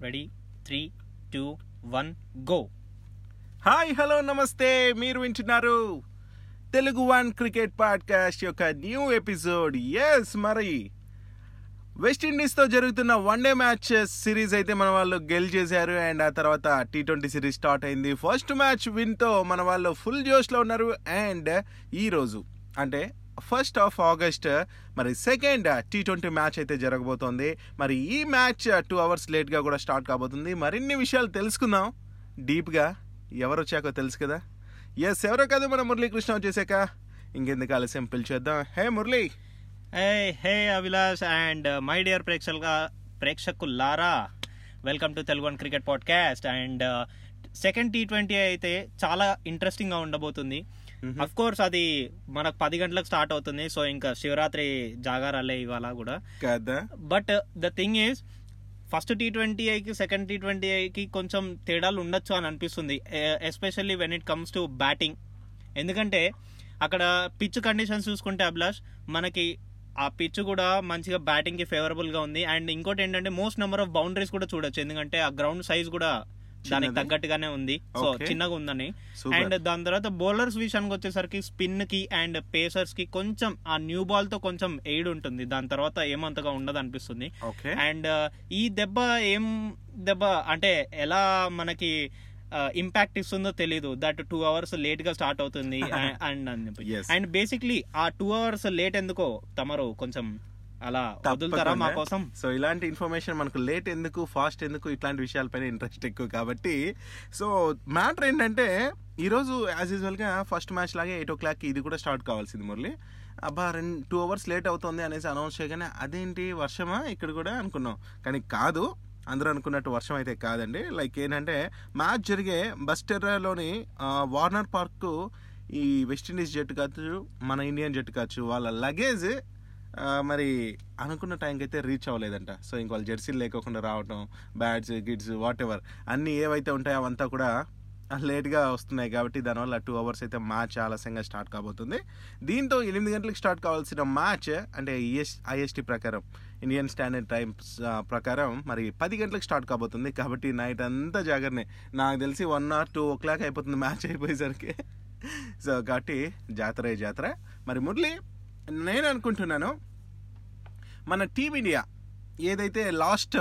Ready three two one go hi hello నమస్తే మీరు వింటున్నారు తెలుగు వన్ క్రికెట్ పాడ్కాస్ట్ యొక్క న్యూ ఎపిసోడ్. ఎస్ మరి. వెస్టిండీస్తో జరుగుతున్న వన్ డే మ్యాచ్ సిరీస్ అయితే మన వాళ్ళు గెలిచేశారు. అండ్ ఆ తర్వాత టీ ట్వంటీ సిరీస్ స్టార్ట్ అయింది. ఫస్ట్ మ్యాచ్ విన్తో మన వాళ్ళు ఫుల్ జోష్లో ఉన్నారు. అండ్ ఈరోజు అంటే ఫస్ట్ ఆఫ్ ఆగస్ట్ మరి సెకండ్ టీ ట్వంటీ మ్యాచ్ అయితే జరగబోతోంది. మరి ఈ మ్యాచ్ టూ అవర్స్ లేట్గా కూడా స్టార్ట్ కాబోతుంది. మరిన్ని విషయాలు తెలుసుకుందాం. డీప్గా ఎవరు వచ్చాకో తెలుసు కదా. ఎస్ ఎవరో కాదు మన మురళీకృష్ణ వచ్చేసాక. ఇంకెందుకు ఆలస్యం? పిలిచేద్దాం hey Murali. Hey hey Abhilash and my dear ప్రేక్షకులుగా ప్రేక్షకులారా welcome to Telugu one cricket podcast and second T twenty అయితే చాలా ఇంట్రెస్టింగ్గా ఉండబోతుంది. అఫ్ కోర్స్ అది మనకు పది గంటలకు స్టార్ట్ అవుతుంది. సో ఇంకా శివరాత్రి జాగారాలే ఇవాళ కూడా. కదా? But the thing is first T twenty ఐకి సెకండ్ టీ ట్వంటీ ఐకి కొంచెం తేడాలు ఉండొచ్చు అని అనిపిస్తుంది. Especially when it comes to batting ఎందుకంటే అక్కడ పిచ్ కండిషన్స్ చూసుకుంటే అభిలాష్ మనకి ఆ పిచ్ కూడా మంచిగా బ్యాటింగ్కి ఫేవరబుల్గా ఉంది. అండ్ ఇంకోటి ఏంటంటే మోస్ట్ నెంబర్ ఆఫ్ బౌండరీస్ కూడా చూడొచ్చు. ఎందుకంటే ఆ గ్రౌండ్ సైజ్ కూడా దానికి? తగ్గట్టుగానే ఉంది సో. చిన్నగా ఉందని. అండ్ దాని తర్వాత బౌలర్స్ విషయానికి వచ్చేసరికి స్పిన్కి అండ్ పేసర్స్కి కొంచెం ఆ న్యూ బాల్తో కొంచెం ఎయిడ్ ఉంటుంది దాని తర్వాత ఏమంతగా ఉండదు అనిపిస్తుంది అండ్ ఈ దెబ్బ ఏం దెబ్బ అంటే ఎలా మనకి ఇంపాక్ట్ ఇస్తుందో తెలీదు దట్ టూ అవర్స్ లేట్గా స్టార్ట్ అవుతుంది అండ్. అండ్ బేసిక్లీ ఆ టూ అవర్స్ లేట్ ఎందుకో తమరు కొంచెం అలా వదులుతారా మా కోసం? సో ఇలాంటి ఇన్ఫర్మేషన్ మనకు లేట్ ఎందుకు ఫాస్ట్ ఎందుకు ఇట్లాంటి విషయాలపైన ఇంట్రెస్ట్ ఎక్కువ కాబట్టి. సో మ్యాటర్ ఏంటంటే ఈరోజు యాజ్ యూజువల్గా ఫస్ట్ మ్యాచ్ లాగే ఎయిట్ ఓ క్లాక్కి ఇది కూడా స్టార్ట్ కావాల్సింది మురళి. అబ్బా రెండు టూ అవర్స్ లేట్ అవుతుంది అనేసి అనౌన్స్ చేయగానే అదేంటి వర్షమా? ఇక్కడ కూడా అనుకున్నాం. కానీ కాదు అందరూ అనుకున్నట్టు వర్షం అయితే కాదండి. లైక్ ఏంటంటే మ్యాచ్ జరిగే బస్టెర్లోని వార్నర్ పార్క్ ఈ వెస్టిండీస్ జట్టు కావచ్చు మన ఇండియన్ జట్టు కావచ్చు వాళ్ళ లగేజ్ మరి అనుకున్న టైంకి అయితే రీచ్ అవ్వలేదంట. సో ఇంక వాళ్ళు జెర్సీలు లేకోకుండా రావటం బ్యాట్స్ గిడ్స్ వాట్ ఎవర్ అన్నీ ఏవైతే ఉంటాయో అవంతా కూడా లేట్గా వస్తున్నాయి కాబట్టి దానివల్ల టూ అవర్స్ అయితే మ్యాచ్ ఆలస్యంగా స్టార్ట్ కాబోతుంది. దీంతో ఎనిమిది గంటలకు స్టార్ట్ కావాల్సిన మ్యాచ్ అంటే ఈఎస్ ఐఎస్టీ ప్రకారం ఇండియన్ స్టాండర్డ్ టైమ్స్ ప్రకారం మరి పది గంటలకు స్టార్ట్ కాబోతుంది. కాబట్టి నైట్ అంతా జాగ్రత్తనే నాకు తెలిసి one or two o'clock అయిపోతుంది మ్యాచ్ అయిపోయేసరికి. సో కాబట్టి జాతర జాతర. మరి మురళి నేను అనుకుంటున్నాను మన టీమిండియా ఏదైతే లాస్ట్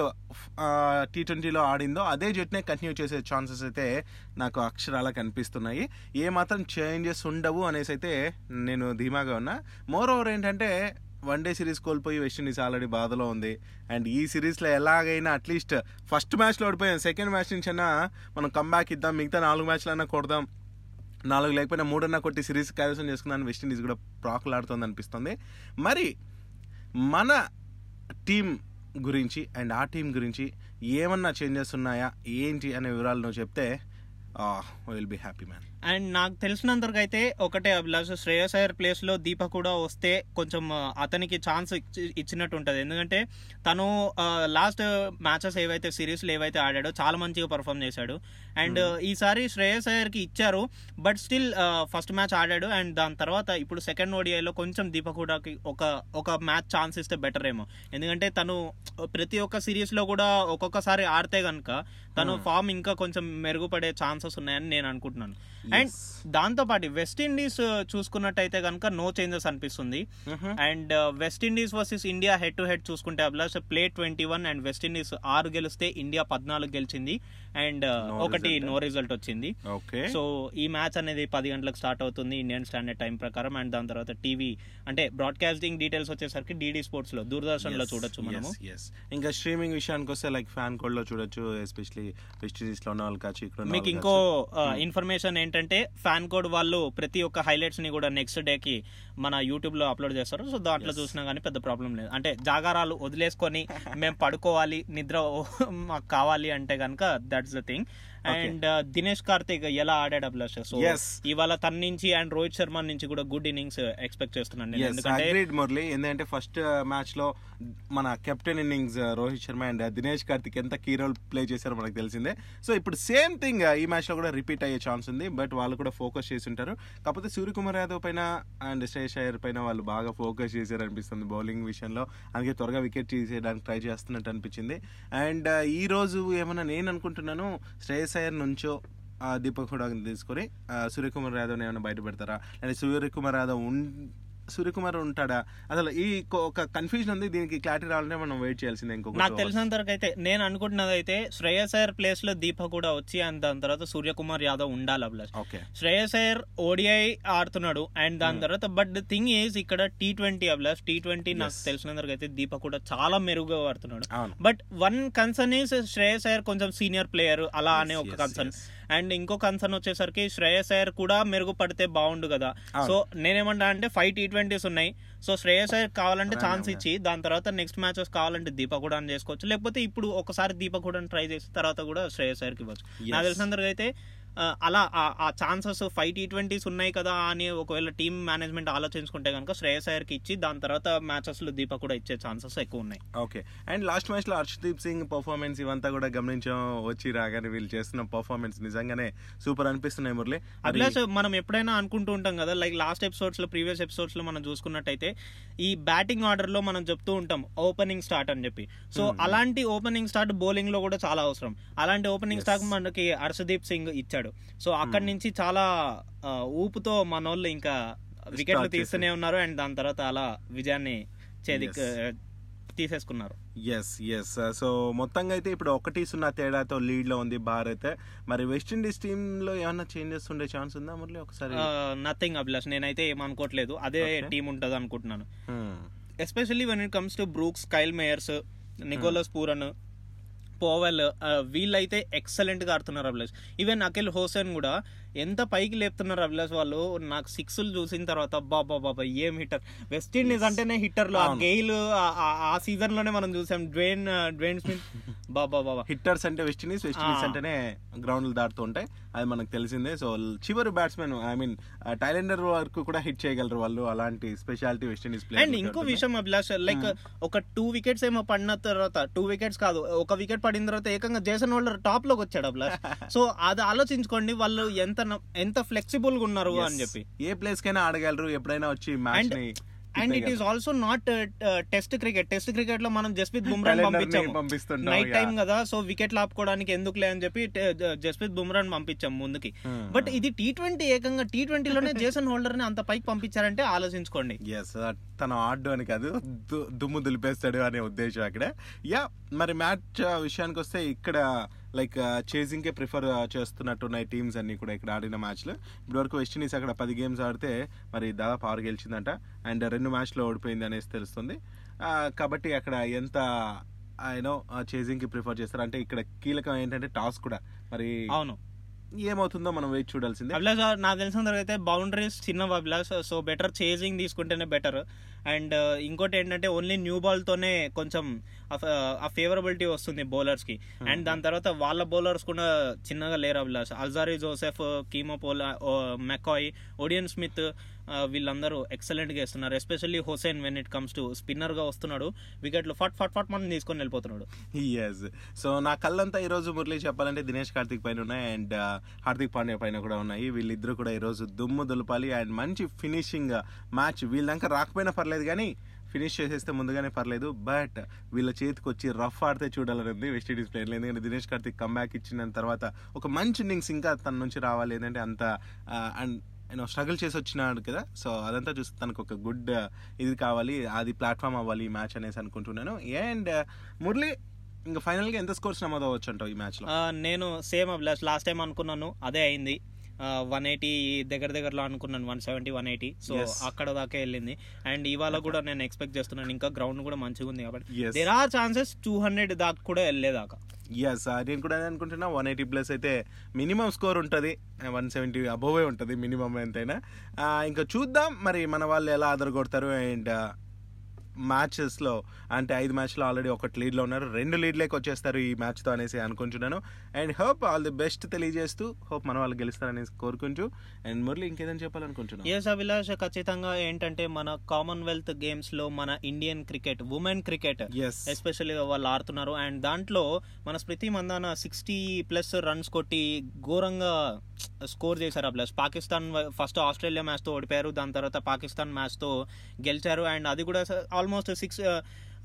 టీ ట్వంటీలో ఆడిందో అదే జట్టునే కంటిన్యూ చేసే ఛాన్సెస్ అయితే నాకు అక్షరాల కనిపిస్తున్నాయి. ఏ మాత్రం చేంజెస్ ఉండవు అనేసి అయితే నేను ధీమాగా ఉన్నా. మోర్ ఓవర్ ఏంటంటే వన్ డే సిరీస్ కోల్పోయి వెస్టిండీస్ ఆల్రెడీ బాధలో ఉంది. అండ్ ఈ సిరీస్లో ఎలాగైనా అట్లీస్ట్ ఫస్ట్ మ్యాచ్లో ఓడిపోయాం. సెకండ్ మ్యాచ్ నుంచి అయినా మనం కంబ్యాక్ ఇద్దాం. మిగతా నాలుగు మ్యాచ్లైనా కొడదాం. నాలుగు లేకపోయినా మూడన్నా కొట్టి సిరీస్ కైవసం చేసుకున్నాను. వెస్టిండీస్ కూడా ప్రాకులాడుతుంది అనిపిస్తుంది. మరి మన టీం గురించి అండ్ ఆ టీం గురించి ఏమన్నా చేంజెస్ ఉన్నాయా? ఏంటి అనే వివరాలు నువ్వు చెప్తే will be happy man and నాకు తెలిసినంతవరకు అయితే ఒకటే అభిలాష్ శ్రేయస్ అయ్యర్ ప్లేస్లో దీప కూడా వస్తే కొంచెం అతనికి ఛాన్స్ ఇచ్చినట్టు ఉంటది. ఎందుకంటే తను లాస్ట్ మ్యాచెస్ ఏవైతే సిరీస్ ఏవైతే ఆడాడో చాలా మంచిగా పర్ఫామ్ చేశాడు. అండ్ ఈసారి శ్రేయస్ అయ్యర్కి ఇచ్చారు బట్ స్టిల్ ఫస్ట్ మ్యాచ్ ఆడాడు. అండ్ దాని తర్వాత ఇప్పుడు సెకండ్ ఓడిఐలో కొంచెం దీప కూడా ఒక ఒక మ్యాచ్ ఛాన్స్ ఇస్తే బెటర్ ఏమో. ఎందుకంటే తను ప్రతి ఒక్క సిరీస్లో కూడా ఒక్కొక్కసారి ఆడితే గనుక తను ఫామ్ ఇంకా కొంచెం మెరుగుపడే ఛాన్సెస్ ఉన్నాయని నేను అనుకుంటున్నాను. అండ్ దాంతో పాటు వెస్ట్ ఇండీస్ చూసుకున్నట్టయితే కనుక నో చేంజెస్ అనిపిస్తుంది. And West Indies versus India head to head చూసుకుంటే Abhilash play twenty one and West Indies ఆరు గెలిస్తే ఇండియా పద్నాలుగు గెలిచింది. అండ్ No ఒకటి. నో రిజల్ట్ వచ్చింది. ఓకే సో ఈ మ్యాచ్ అనేది పది గంటలకు స్టార్ట్ అవుతుంది ఇండియన్ స్టాండర్డ్ టైం ప్రకారం. అండ్ దాని తర్వాత టీవీ అంటే బ్రాడ్కాస్టింగ్ డీటెయిల్స్ వచ్చేసరికి డీడీ స్పోర్ట్స్లో దూరదర్శన్లో చూడొచ్చు మనము. ఇంకా స్ట్రీమింగ్ విషయానికి వస్తే లైక్ ఫ్యాన్ కోడ్లో చూడొచ్చు ఎస్పెషలీ వెస్టిండీస్లో ఉన్న వాళ్ళు కావచ్చు ఇక్కడ ఉన్న మీకు వాళ్ళు ఇంకో. ఇన్ఫర్మేషన్ ఏంటంటే ఫ్యాన్ కోడ్ వాళ్ళు ప్రతి ఒక్క హైలైట్స్ని కూడా నెక్స్ట్ డే కి మన యూట్యూబ్లో అప్లోడ్ చేస్తారు. సో దాంట్లో చూసినా గానీ పెద్ద ప్రాబ్లం లేదు. అంటే జాగారాలు వదిలేసుకొని మేము పడుకోవాలి నిద్ర మాకు కావాలి అంటే గనక that's the thing and Dinesh Karthik ఎలా ఆడాడు అభిలాష్ సో. ఇవాళ తన నుంచి అండ్ రోహిత్ శర్మ నుంచి కూడా గుడ్ ఇన్నింగ్స్ ఎక్స్పెక్ట్ చేస్తున్నాను ఎందుకంటే మురళి ఎందుకంటే ఫస్ట్ మ్యాచ్లో మన captain innings Rohit Sharma and Dinesh Karthik ఎంత కీ రోల్ ప్లే చేశారో మనకు తెలిసిందే. సో ఇప్పుడు సేమ్ థింగ్ ఈ మ్యాచ్ మ్యాచ్లో కూడా రిపీట్ అయ్యే ఛాన్స్ ఉంది. బట్ వాళ్ళు కూడా ఫోకస్ చేసి ఉంటారు. కాకపోతే సూర్యకుమార్ యాదవ్ పైన అండ్ శ్రేయస్ అయ్యర్ పైన వాళ్ళు బాగా ఫోకస్ చేశారు అనిపిస్తుంది బౌలింగ్ విషయంలో. అందుకే త్వరగా వికెట్ తీసేయడానికి ట్రై చేస్తున్నట్టు అనిపించింది. అండ్ ఈ రోజు ఏమన్నా నేను అనుకుంటున్నాను శ్రేయస్ అయ్యర్ నుంచో దీపక్ హుడాని తీసుకొని సూర్యకుమార్ యాదవ్ని ఏమైనా బయట పెడతారా? లేదా సూర్యకుమార్ యాదవ్ ఉం సూర్యకుమార్ ఉంటాడా? అసలు ఈ ఒక కన్ఫ్యూజన్ ఉంది. దీనికి క్లారిటీ రావాలంటే మనం వెయిట్ చేయాల్సిందే ఇంకొక నాకు తెలిసినంత వరకు అయితే నేను అనుకుంటున్నది అయితే శ్రేయస్ అయ్యర్ ప్లేస్లో దీప కూడా వచ్చి అండ్ దాని తర్వాత సూర్యకుమార్ యాదవ్ ఉండాలి hours. Okay. Shreyas Iyer ODI ఆడుతున్నాడు అండ్ దాని తర్వాత బట్ ద థింగ్ ఈజ్ ఇక్కడ T twenty Abhilash T twenty నాకు Yes. తెలిసినందుకు అయితే దీప కూడా చాలా మెరుగుగా ఆడుతున్నాడు. But one concern is Shreyas Iyer కొంచెం సీనియర్ ప్లేయర్ అలా అనే ఒక కన్సర్న్. అండ్ ఇంకో కన్సర్న్ వచ్చేసరికి శ్రేయస్ అయ్యర్ కూడా మెరుగుపడితే బాగుండు కదా. సో నేనేమంటా అంటే ఫైవ్ టీ ట్వంటీస్ ఉన్నాయి సో శ్రేయస్ అయ్యర్ కావాలంటే ఛాన్స్. ఇచ్చి దాని తర్వాత నెక్స్ట్ మ్యాచెస్ కావాలంటే దీప కూడా చేసుకోవచ్చు లేకపోతే ఇప్పుడు ఒకసారి దీప కూడా ట్రై చేసి తర్వాత కూడా శ్రేయస్ అయ్యర్కి ఇవ్వచ్చు. నాకు తెలిసినందుకు అయితే అలా ఆ- ఛాన్సెస్ ఫైవ్ టీ ట్వంటీస్ ఉన్నాయి కదా అని ఒకవేళ టీమ్ మేనేజ్మెంట్ ఆలోచించుకుంటే కనుక శ్రేయస్ అయ్యర్కి ఇచ్చి దాని తర్వాత మ్యాచెస్లో దీప కూడా ఇచ్చే ఛాన్సెస్ ఎక్కువ ఉన్నాయి ఓకే. అండ్ లాస్ట్ మ్యాచ్లో హర్షదీప్ సింగ్ పర్ఫార్మెన్స్ ఇవంతా కూడా గమనించాం వచ్చి రాగానే వీళ్ళు చేస్తున్న పర్ఫార్మెన్స్ నిజంగానే సూపర్ అనిపిస్తున్నాయి మురళి. మరి- అభిలాష్ మనం ఎప్పుడైనా అనుకుంటూ ఉంటాం కదా లైక్ లాస్ట్ ఎపిసోడ్స్లో ప్రీవియస్ ఎపిసోడ్స్లో మనం చూసుకున్నట్టయితే ఈ బ్యాటింగ్ ఆర్డర్లో మనం చెప్తూ ఉంటాం ఓపెనింగ్ స్టార్ట్ అని చెప్పి. సో అలాంటి ఓపెనింగ్ స్టార్ట్ బౌలింగ్లో కూడా చాలా అవసరం. అలాంటి ఓపెనింగ్. స్టార్ట్ మనకి హర్షదీప్ సింగ్ ఇచ్చాడు. సో అక్కడి నుంచి చాలా ఊపుతో మనోళ్ళు ఇంకా వికెట్లు తీస్తూనే ఉన్నారు అండ్ దాని తర్వాత అలా విజయాన్ని చేది. తీసేసుకున్నారు. ఎస్ ఎస్ సో మొత్తంగా అయితే ఇప్పుడు ఒకటి సున్నా తేడాతో లీడ్లో ఉంది భారత్. మరి వెస్టిండీస్ టీమ్లో ఏమన్నా చేంజెస్ ఉండే ఛాన్స్ ఉందా మురళి ఒకసారి? నథింగ్ అభిలాష్. నేనైతే ఏమనుకోవట్లేదు. అదే. టీం ఉంటది అనుకుంటున్నాను. Especially when it comes to Brooks Kyle Mayers Nicholas Pooran Powell వీళ్ళైతే ఎక్సలెంట్గా ఆడుతున్నారు అభిలాష్. ఈవెన్ అఖిల్ హోసెన్ కూడా ఎంత పైకి లేపుతున్నారు అభిలాష్ వాళ్ళు నాకు సిక్స్లు చూసిన తర్వాత బాబా బాబా ఏం హిట్టర్ వెస్ట్ ఇండీస్ అంటేనే హిట్టర్లు ఆ. గెయిల్ ఆ సీజన్లోనే మనం చూసాం. డ్వేన్ డ్వేన్ స్మిత్ బాబా బాబా హిట్టర్స్ అంటే వెస్ట్ ఇండీస్ వెస్ట్ ఇండీస్. అంటేనే గ్రౌండ్లు దాటుతూ ఉంటాయి. అది మనకు తెలిసిందే. సో చివరి బ్యాట్స్మెన్ ఐ మీన్ టైలెండర్ వరకు కూడా హిట్ చేయగలరు వాళ్ళు. అలాంటి స్పెషాలిటీ వెస్ట్ ఇండీస్ అండ్ ఇంకో విషయం అభిలాష్ లైక్ ఒక టూ వికెట్స్ ఏమో పడిన తర్వాత టూ వికెట్స్ కాదు ఒక వికెట్ పడిన తర్వాత ఏకంగా జేసన్ హోల్డర్ టాప్లోకి వచ్చాడు అభిలాష్. సో అది ఆలోచించుకోండి వాళ్ళు ఎంత ఎంత ఫ్లెక్సిబుల్గా ఉన్నారు అని చెప్పి. ఏ ప్లేస్ కైనా ఆడగలరు ఎప్పుడైనా వచ్చి match and it is also not test cricket. Test క్రికెట్లో మనం జస్ప్రీత్ బుమ్రా పంపించాము. నైట్. టైం కదా సో వికెట్ ఆపుకోవడానికి ఎందుకులే అని చెప్పి జస్ప్రీత్ బుమ్రాని పంపించాం ముందుకి. Hmm. బట్ ఇది టీ ట్వంటీ ఏకంగా టీ ట్వంటీలోనే జేసన్ హోల్డర్ని అంత పైకి పంపించారంటే ఆలోచించుకోండి. ఎస్ తను ఆడు అని కాదు దుమ్ము దులిపేస్తాడు అనే ఉద్దేశం అక్కడ. యా మరి మ్యాచ్ విషయానికి వస్తే ఇక్కడ లైక్ చేజింగ్కే ప్రిఫర్ చేస్తున్నట్టున్నాయి టీమ్స్ అన్ని కూడా ఇక్కడ ఆడిన మ్యాచ్లు ఇప్పటివరకు వెస్టిండీస్ అక్కడ పది గేమ్స్ ఆడితే మరి దాదాపు ఆరు గెలిచిందంట. అండ్ రెండు మ్యాచ్లో ఓడిపోయింది అనేసి తెలుస్తుంది. కాబట్టి అక్కడ ఎంత యూనో చేజింగ్కి ప్రిఫర్ చేస్తారు? అంటే ఇక్కడ కీలకం ఏంటంటే టాస్ కూడా. మరి అవును. ఏమవుతుందో మనం వెయిట్ చూడాల్సిందే. అభిలాష్ నాకు తెలిసిన తర్వాత అయితే బౌండరీస్ చిన్నవి అభిలాష్. సో బెటర్ చేజింగ్ తీసుకుంటేనే బెటర్ అండ్ ఇంకోటి ఏంటంటే ఓన్లీ న్యూ బాల్ తోనే కొంచెం ఆ ఫేవరబిలిటీ వస్తుంది బౌలర్స్కి. అండ్ దాని తర్వాత వాళ్ళ బౌలర్స్ కూడా చిన్నగా లేరు Abhilash. Alzarri Joseph Keemo Paul McCoy Odean Smith వీళ్ళందరూ ఎక్సలెంట్గా ఇస్తున్నారు especially Hosein when it comes to స్పిన్నర్గా వస్తున్నాడు. వికెట్లు ఫట్ ఫట్ ఫట్ మనం తీసుకొని వెళ్ళిపోతున్నాడు. ఎస్ సో నా కళ్ళంతా ఈరోజు మురళి చెప్పాలంటే దినేష్ కార్తిక్ పైన ఉన్నాయి అండ్ హార్దిక్ పాండ్యా పైన కూడా ఉన్నాయి. వీళ్ళిద్దరూ కూడా ఈరోజు దుమ్ము దులపాలి అండ్ మంచి ఫినిషింగ్ మ్యాచ్ వీళ్ళంకా రాకపోయినా పర్లేదు కానీ ఫినిష్ చేసేస్తే ముందుగానే పర్లేదు. బట్ వీళ్ళ చేతికి వచ్చి రఫ్ ఆడితే చూడాలని ఉంది వెస్టిండీస్ ప్లేయర్లు ఎందుకంటే దినేష్ కార్తిక్ కమ్బ్యాక్ ఇచ్చిన తర్వాత ఒక మంచి ఇన్నింగ్స్ ఇంకా తన నుంచి రావాలి. ఏంటంటే అంత అండ్ యూనో స్ట్రగుల్ చేసి వచ్చినాడు కదా. సో అదంతా చూస్తే తనకు ఒక గుడ్ ఇది కావాలి అది ప్లాట్ఫామ్ అవ్వాలి ఈ మ్యాచ్ అనేసి అనుకుంటున్నాను. అండ్ మురళి ఇంకా ఫైనల్గా ఎంత స్కోర్స్ నమోదు అవ్వచ్చు అంటావు ఈ మ్యాచ్లో? ఆ, నేను సేమ్ లాస్ట్ టైం అనుకున్నాను అదే అయింది. వన్ ఎయిటీ దగ్గర దగ్గరలో అనుకున్నాను one seventy one eighty so. అక్కడ దాకా వెళ్ళింది. అండ్ ఇవాళ కూడా నేను ఎక్స్పెక్ట్ చేస్తున్నాను ఇంకా గ్రౌండ్ కూడా మంచిగా ఉంది కాబట్టి. There are chances two hundred దాకా కూడా వెళ్ళేదాకా. ఎస్ నేను కూడా అదే అనుకుంటున్నా. వన్ ఎయిటీ ప్లస్ అయితే మినిమం స్కోర్ ఉంటుంది. వన్ సెవెంటీ అబోవే ఉంటుంది మినిమం ఎంతైనా. Ah, ఇంకా చూద్దాం. మరి మన వాళ్ళు ఎలా ఆదర కొడతారు అండ్ మ్యాచెస్లో అంటే ఐదు మ్యాచ్లో ఆల్రెడీ ఒకటి లీడ్లో ఉన్నారు. రెండు లీడ్ లేక వచ్చేస్తారు ఈ మ్యాచ్తో అనేసి అనుకుంటున్నాను. And hope all the best తెలియజేస్తూ హోప్ మన వాళ్ళు గెలుస్తారనేసి కోరుకుంటూ. అండ్ మురళి ఇంకేదైనా చెప్పాలనుకుంటున్నాను ఎస్ అభిలాష్ ఖచ్చితంగా ఏంటంటే మన కామన్వెల్త్ గేమ్స్లో మన Indian cricket women cricket yes especially వాళ్ళు ఆడుతున్నారు. అండ్ దాంట్లో మన Smriti Mandhana sixty plus runs కొట్టి ఘోరంగా స్కోర్ చేశారు ప్లస్ పాకిస్తాన్ ఫస్ట్ ఆస్ట్రేలియా మ్యాచ్తో ఓడిపోయారు. దాని తర్వాత పాకిస్తాన్ మ్యాచ్తో గెలిచారు. అండ్ అది కూడా ఆల్మోస్ట్ సిక్స్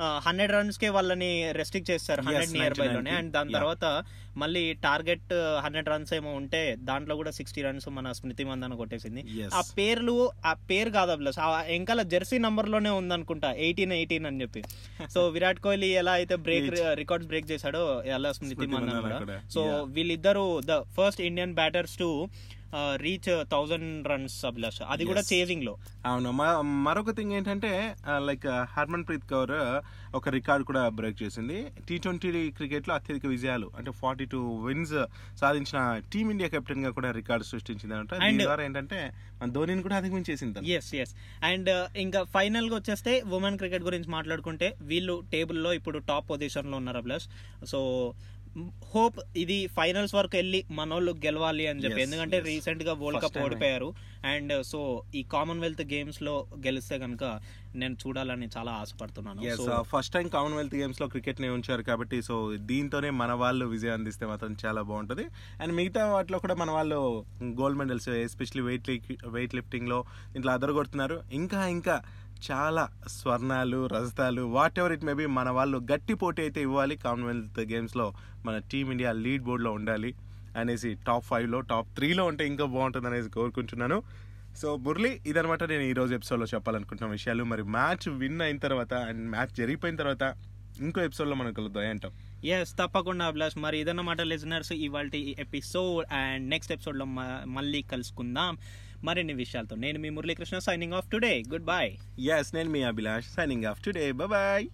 హండ్రెడ్ రన్స్ కే వాళ్ళని రెస్ట్రిక్ట్ చేస్తారు హండ్రెడ్ నియర్ బై 99 లోనే అండ్ దాని. తర్వాత మళ్ళీ టార్గెట్ హండ్రెడ్ రన్స్ ఏమో ఉంటే దాంట్లో కూడా సిక్స్టీ రన్స్ మన స్మృతి మందాన కొట్టేసింది. ఆ పేర్లు ఆ పేరు కాదు అభిలాష్ ఆ జెర్సీ నంబర్లోనే ఉందనుకుంటా ఎయిటీన్ ఎయిటీన్ అని చెప్పి సో విరాట్ కోహ్లీ ఎలా అయితే బ్రేక్ రికార్డ్స్ బ్రేక్ చేశాడో అలా స్మృతి మందన్ కూడా. సో. వీళ్ళిద్దరు the first Indian batters to reach thousand runs Abhilash. అది కూడా. చేజింగ్లో అవును. మరొక థింగ్ ఏంటంటే లైక్ హర్మన్ ప్రీత్ కౌర్ ఒక రికార్డ్ కూడా బ్రేక్ చేసింది. టీ ట్వంటీ క్రికెట్లో అత్యధిక విజయాలు అంటే ఫార్టీ టూ విన్స్ సాధించిన టీమిండియా కెప్టెన్గా కూడా రికార్డు సృష్టించింది And- ద్వారా ఏంటంటే మన ధోనిని కూడా అధిగమించేసింది. ఎస్ ఎస్ అండ్ ఇంకా ఫైనల్గా వచ్చేస్తే ఉమెన్ క్రికెట్ గురించి మాట్లాడుకుంటే వీళ్ళు టేబుల్లో ఇప్పుడు టాప్ పొజిషన్లో ఉన్నారు ప్లస్ సో హోప్ ఇది ఫైనల్స్ వరకు వెళ్ళి మనోళ్ళు గెలవాలి అని చెప్పి. ఎందుకంటే. రీసెంట్గా వరల్డ్ కప్. ఓడిపోయారు. అండ్ సో ఈ కామన్వెల్త్ గేమ్స్లో గెలిస్తే కనుక నేను చూడాలని చాలా ఆశపడుతున్నాను. ఫస్ట్ టైం కామన్వెల్త్ గేమ్స్లో క్రికెట్ని ఉంచారు కాబట్టి సో దీంతోనే మన వాళ్ళు విజయం అందిస్తే మాత్రం చాలా బాగుంటది. అండ్ మిగతా వాటిలో కూడా మన వాళ్ళు gold medals especially weight weight లిఫ్టింగ్లో ఇంట్లో అదరగొడుతున్నారు. ఇంకా ఇంకా చాలా స్వర్ణాలు రజతాలు whatever it may be మన వాళ్ళు గట్టి పోటీ అయితే ఇవ్వాలి. కామన్వెల్త్ గేమ్స్లో మన టీమిండియా లీడ్ బోర్డ్లో ఉండాలి అనేసి టాప్ ఫైవ్లో టాప్ త్రీలో ఉంటే ఇంకా బాగుంటుంది అనేసి కోరుకుంటున్నాను. సో మురళి ఇదనమాట నేను ఈ రోజు చెప్పాలనుకుంటున్న విషయాలు. మరి మ్యాచ్ విన్ అయిన తర్వాత అండ్ మ్యాచ్ జరిగిపోయిన తర్వాత ఇంకో ఎపిసోడ్లో మనం కలుద్దాం. అంటాం ఎస్ తప్పకుండా అభిలాష్. మరి ఇదన్నమాట లిజనర్స్ ఇవాళ ఎపిసోడ్ అండ్ నెక్స్ట్ ఎపిసోడ్లో మ- మళ్ళీ కలుసుకుందాం. మరిన్ని విషయాలతో నేను మీ Muralikrishna signing off today goodbye yes నేను మీ Abhilash signing off today bye